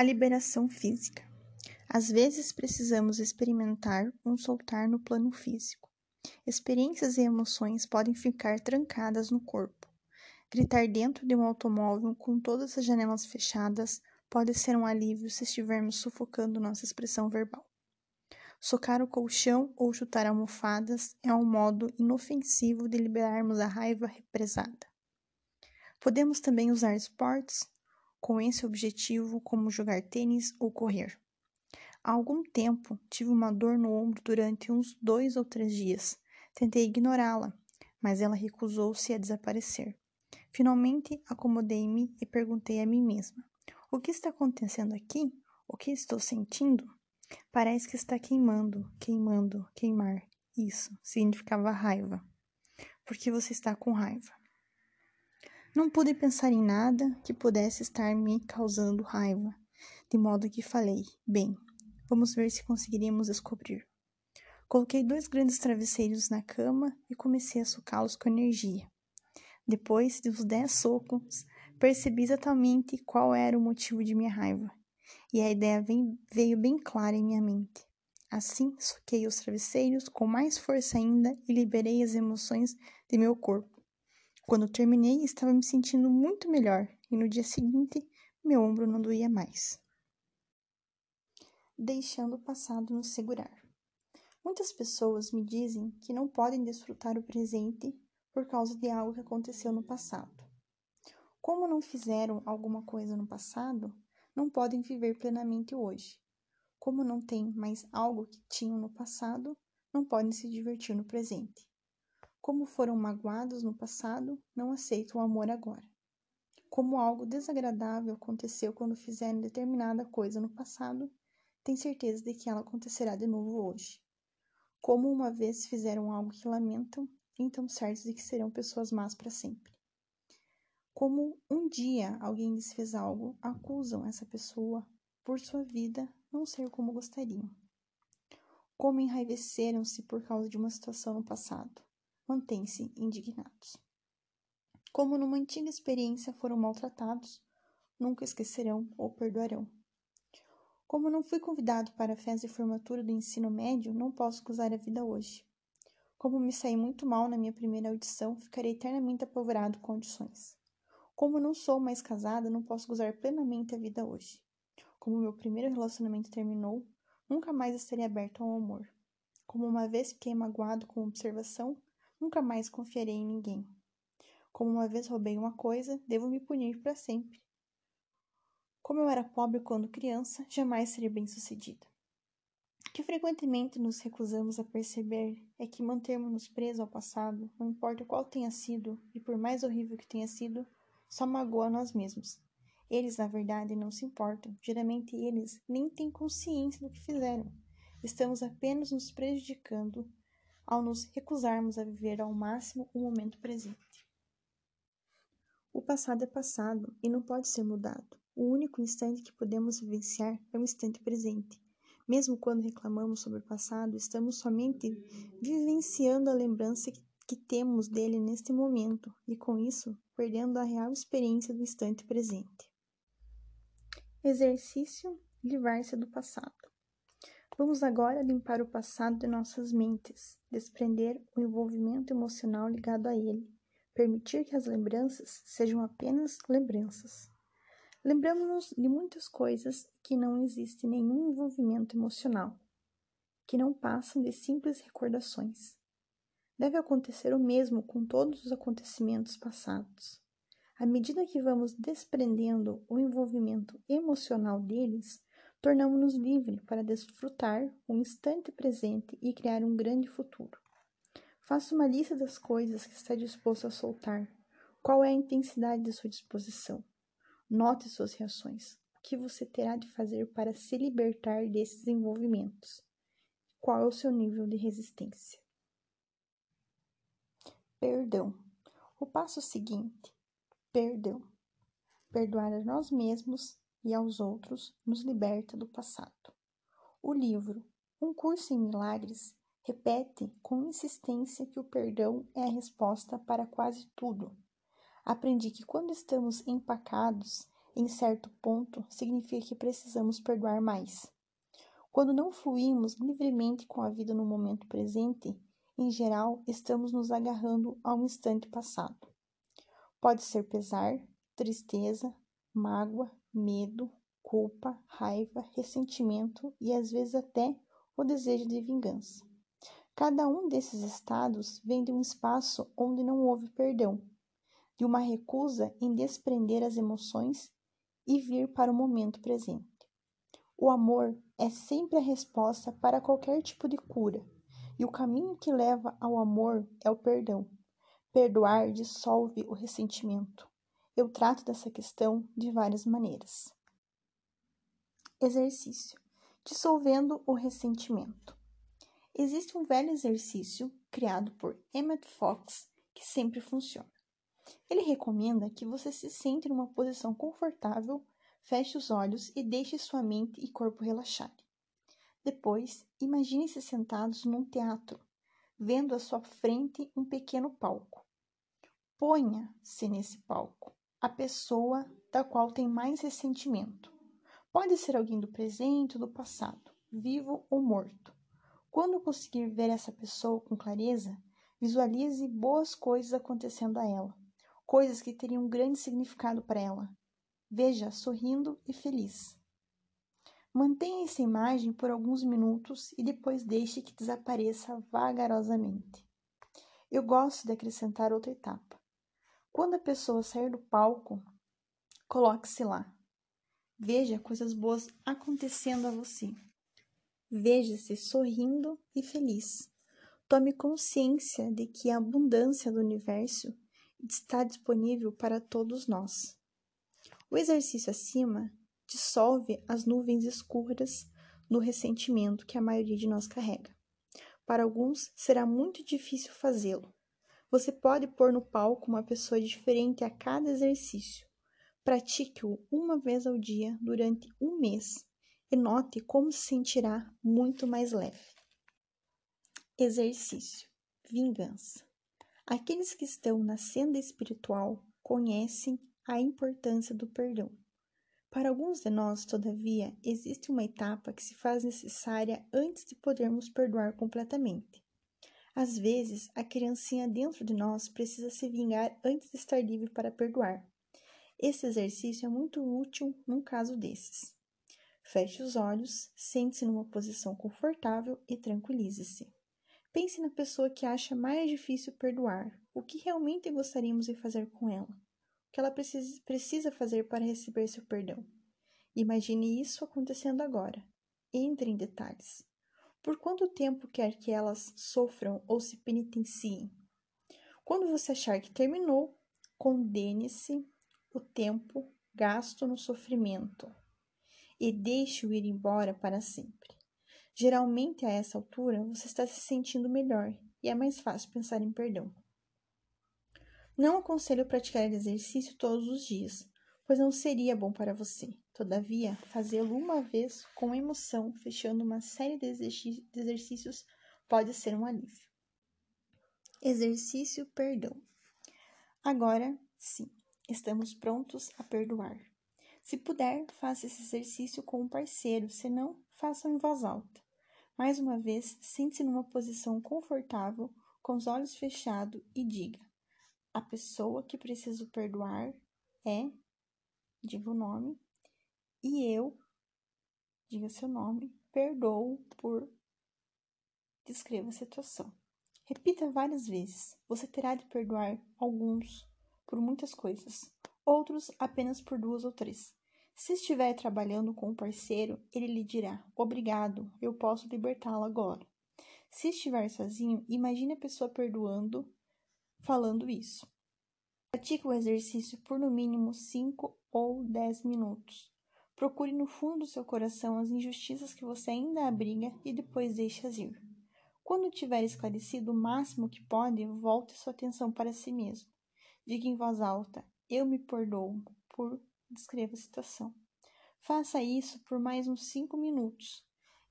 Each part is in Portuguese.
A liberação física. Às vezes precisamos experimentar um soltar no plano físico. Experiências e emoções podem ficar trancadas no corpo. Gritar dentro de um automóvel com todas as janelas fechadas pode ser um alívio se estivermos sufocando nossa expressão verbal. Socar o colchão ou chutar almofadas é um modo inofensivo de liberarmos a raiva represada. Podemos também usar esportes com esse objetivo, como jogar tênis ou correr. Há algum tempo tive uma dor no ombro durante uns dois ou três dias. Tentei ignorá-la, mas ela recusou-se a desaparecer. Finalmente acomodei-me e perguntei a mim mesma: O que está acontecendo aqui? O que estou sentindo? Parece que está queimando, queimando, queimar. Isso significava raiva. Porque você está com raiva. Não pude pensar em nada que pudesse estar me causando raiva, de modo que falei: Bem, vamos ver se conseguiríamos descobrir. Coloquei dois grandes travesseiros na cama e comecei a socá-los com energia. Depois de uns dez socos, percebi exatamente qual era o motivo de minha raiva, e a ideia veio bem clara em minha mente. Assim, soquei os travesseiros com mais força ainda e liberei as emoções de meu corpo. Quando terminei, estava me sentindo muito melhor e no dia seguinte, meu ombro não doía mais. Deixando o passado nos segurar. Muitas pessoas me dizem que não podem desfrutar o presente por causa de algo que aconteceu no passado. Como não fizeram alguma coisa no passado, não podem viver plenamente hoje. Como não têm mais algo que tinham no passado, não podem se divertir no presente. Como foram magoados no passado, não aceitam o amor agora. Como algo desagradável aconteceu quando fizeram determinada coisa no passado, têm certeza de que ela acontecerá de novo hoje. Como uma vez fizeram algo que lamentam, então certos de que serão pessoas más para sempre. Como um dia alguém lhes fez algo, acusam essa pessoa por sua vida não ser como gostariam. Como enraiveceram-se por causa de uma situação no passado mantêm-se indignados. Como numa antiga experiência foram maltratados, nunca esquecerão ou perdoarão. Como não fui convidado para a festa de formatura do ensino médio, não posso gozar a vida hoje. Como me saí muito mal na minha primeira audição, ficarei eternamente apavorado com audições. Como não sou mais casada, não posso gozar plenamente a vida hoje. Como meu primeiro relacionamento terminou, nunca mais estarei aberto ao amor. Como uma vez fiquei magoado com observação, Nunca mais confiarei em ninguém. Como uma vez roubei uma coisa, devo me punir para sempre. Como eu era pobre quando criança, jamais serei bem-sucedida. O que frequentemente nos recusamos a perceber é que mantermos-nos presos ao passado, não importa qual tenha sido e por mais horrível que tenha sido, só magoa nós mesmos. Eles, na verdade, não se importam. Geralmente eles nem têm consciência do que fizeram. Estamos apenas nos prejudicando ao nos recusarmos a viver ao máximo o momento presente. O passado é passado e não pode ser mudado. O único instante que podemos vivenciar é o instante presente. Mesmo quando reclamamos sobre o passado, estamos somente vivenciando a lembrança que temos dele neste momento e, com isso, perdendo a real experiência do instante presente. Exercício livrar-se do passado. Vamos agora limpar o passado de nossas mentes, desprender o envolvimento emocional ligado a ele, permitir que as lembranças sejam apenas lembranças. Lembramos-nos de muitas coisas que não existe nenhum envolvimento emocional, que não passam de simples recordações. Deve acontecer o mesmo com todos os acontecimentos passados. À medida que vamos desprendendo o envolvimento emocional deles, tornamos-nos livres para desfrutar o instante presente e criar um grande futuro. Faça uma lista das coisas que está disposto a soltar. Qual é a intensidade de sua disposição? Note suas reações. O que você terá de fazer para se libertar desses envolvimentos? Qual é o seu nível de resistência? Perdão. O passo seguinte: perdão. Perdoar a nós mesmos e aos outros nos liberta do passado. O livro Um Curso em Milagres repete com insistência que o perdão é a resposta para quase tudo. Aprendi que quando estamos empacados, em certo ponto, significa que precisamos perdoar mais. Quando não fluímos livremente com a vida no momento presente, em geral, estamos nos agarrando ao instante passado. Pode ser pesar, tristeza, mágoa, medo, culpa, raiva, ressentimento e às vezes até o desejo de vingança. Cada um desses estados vem de um espaço onde não houve perdão, de uma recusa em desprender as emoções e vir para o momento presente. O amor é sempre a resposta para qualquer tipo de cura, e o caminho que leva ao amor é o perdão. Perdoar dissolve o ressentimento. Eu trato dessa questão de várias maneiras. Exercício: dissolvendo o ressentimento. Existe um velho exercício criado por Emmett Fox que sempre funciona. Ele recomenda que você se sente numa posição confortável, feche os olhos e deixe sua mente e corpo relaxarem. Depois, imagine-se sentados num teatro, vendo à sua frente um pequeno palco. Ponha-se nesse palco a pessoa da qual tem mais ressentimento. Pode ser alguém do presente ou do passado, vivo ou morto. Quando conseguir ver essa pessoa com clareza, visualize boas coisas acontecendo a ela, coisas que teriam um grande significado para ela. Veja sorrindo e feliz. Mantenha essa imagem por alguns minutos e depois deixe que desapareça vagarosamente. Eu gosto de acrescentar outra etapa. Quando a pessoa sair do palco, coloque-se lá. Veja coisas boas acontecendo a você. Veja-se sorrindo e feliz. Tome consciência de que a abundância do universo está disponível para todos nós. O exercício acima dissolve as nuvens escuras do ressentimento que a maioria de nós carrega. Para alguns, será muito difícil fazê-lo. Você pode pôr no palco uma pessoa diferente a cada exercício. Pratique-o uma vez ao dia durante um mês e note como se sentirá muito mais leve. Exercício: Vingança. Aqueles que estão na senda espiritual conhecem a importância do perdão. Para alguns de nós, todavia, existe uma etapa que se faz necessária antes de podermos perdoar completamente. Às vezes, a criancinha dentro de nós precisa se vingar antes de estar livre para perdoar. Esse exercício é muito útil num caso desses. Feche os olhos, sente-se numa posição confortável e tranquilize-se. Pense na pessoa que acha mais difícil perdoar. O que realmente gostaríamos de fazer com ela? O que ela precisa fazer para receber seu perdão? Imagine isso acontecendo agora. Entre em detalhes. Por quanto tempo quer que elas sofram ou se penitenciem? Quando você achar que terminou, condene-se o tempo gasto no sofrimento e deixe-o ir embora para sempre. Geralmente, a essa altura, você está se sentindo melhor e é mais fácil pensar em perdão. Não aconselho praticar exercício todos os dias, pois não seria bom para você. Todavia, fazê-lo uma vez com emoção, fechando uma série de exercícios, pode ser um alívio. Exercício perdão. Agora sim, estamos prontos a perdoar. Se puder, faça esse exercício com um parceiro, se não, faça em voz alta. Mais uma vez, sente-se numa posição confortável, com os olhos fechados e diga: A pessoa que preciso perdoar é, diga o nome, e eu, diga seu nome, perdoo por. Descreva a situação. Repita várias vezes. Você terá de perdoar alguns por muitas coisas, outros apenas por duas ou três. Se estiver trabalhando com um parceiro, ele lhe dirá: Obrigado, eu posso libertá-lo agora. Se estiver sozinho, imagine a pessoa perdoando, falando isso. Pratique o exercício por no mínimo 5 ou 10 minutos. Procure no fundo do seu coração as injustiças que você ainda abriga e depois deixe-as ir. Quando tiver esclarecido o máximo que pode, volte sua atenção para si mesmo. Diga em voz alta: Eu me perdoo por descreva a situação. Faça isso por mais uns 5 minutos.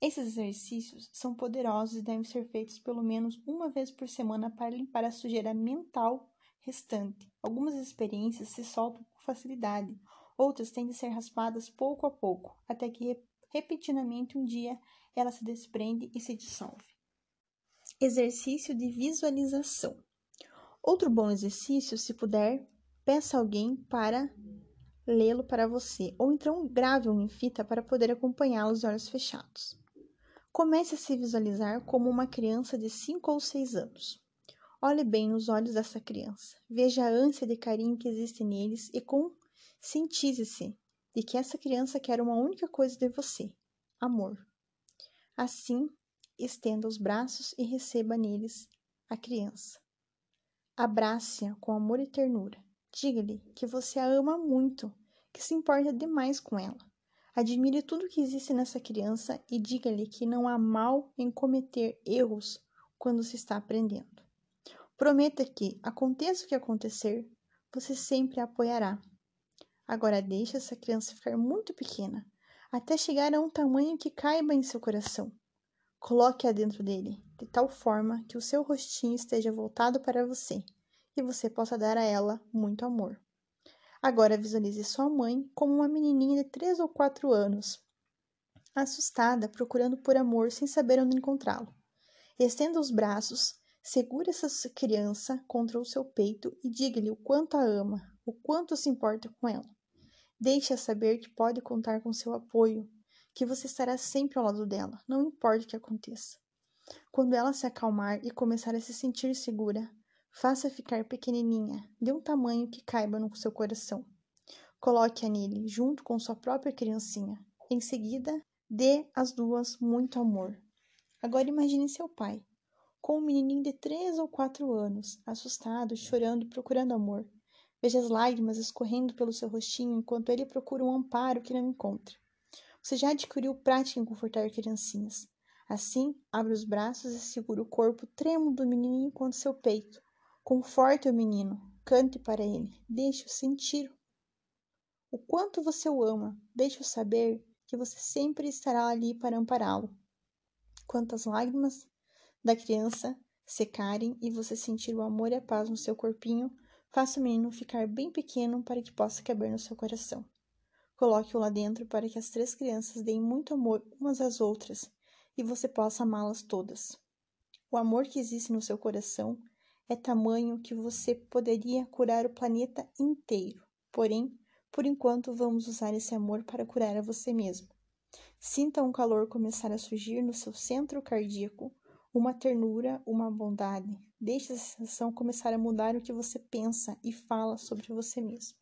Esses exercícios são poderosos e devem ser feitos pelo menos uma vez por semana para limpar a sujeira mental restante. Algumas experiências se soltam facilidade, Outras têm de ser raspadas pouco a pouco, até que repentinamente um dia ela se desprende e se dissolve. Exercício de visualização. Outro bom exercício, se puder, peça alguém para lê-lo para você, ou então grave um em fita para poder acompanhá-lo de olhos fechados. Comece a se visualizar como uma criança de 5 ou 6 anos. Olhe bem nos olhos dessa criança, veja a ânsia de carinho que existe neles e conscientize-se de que essa criança quer uma única coisa de você: amor. Assim, estenda os braços e receba neles a criança. Abrace-a com amor e ternura. Diga-lhe que você a ama muito, que se importa demais com ela. Admire tudo que existe nessa criança e diga-lhe que não há mal em cometer erros quando se está aprendendo. Prometa que, aconteça o que acontecer, você sempre a apoiará. Agora deixe essa criança ficar muito pequena, até chegar a um tamanho que caiba em seu coração. Coloque-a dentro dele, de tal forma que o seu rostinho esteja voltado para você e você possa dar a ela muito amor. Agora visualize sua mãe como uma menininha de três ou quatro anos, assustada, procurando por amor sem saber onde encontrá-lo. Estenda os braços, segure essa criança contra o seu peito e diga-lhe o quanto a ama, o quanto se importa com ela. Deixe-a saber que pode contar com seu apoio, que você estará sempre ao lado dela, não importa o que aconteça. Quando ela se acalmar e começar a se sentir segura, Faça ficar pequenininha, de um tamanho que caiba no seu coração. Coloque-a nele, junto com sua própria criancinha. Em seguida, dê às duas muito amor. Agora imagine seu pai, com um menininho de três ou quatro anos, assustado, chorando e procurando amor. Veja as lágrimas escorrendo pelo seu rostinho enquanto ele procura um amparo que não encontra. Você já adquiriu prática em confortar criancinhas. Assim, abre os braços e segura o corpo trêmulo do menininho contra seu peito, Conforte o menino, cante para ele, deixe-o sentir o quanto você o ama, deixe-o saber que você sempre estará ali para ampará-lo. Quantas lágrimas da criança secarem e você sentir o amor e a paz no seu corpinho, faça o menino ficar bem pequeno para que possa caber no seu coração. Coloque-o lá dentro para que as três crianças deem muito amor umas às outras e você possa amá-las todas. O amor que existe no seu coração é tamanho que você poderia curar o planeta inteiro. Porém, por enquanto, vamos usar esse amor para curar a você mesmo. Sinta um calor começar a surgir no seu centro cardíaco, uma ternura, uma bondade. Deixe essa sensação começar a mudar o que você pensa e fala sobre você mesmo.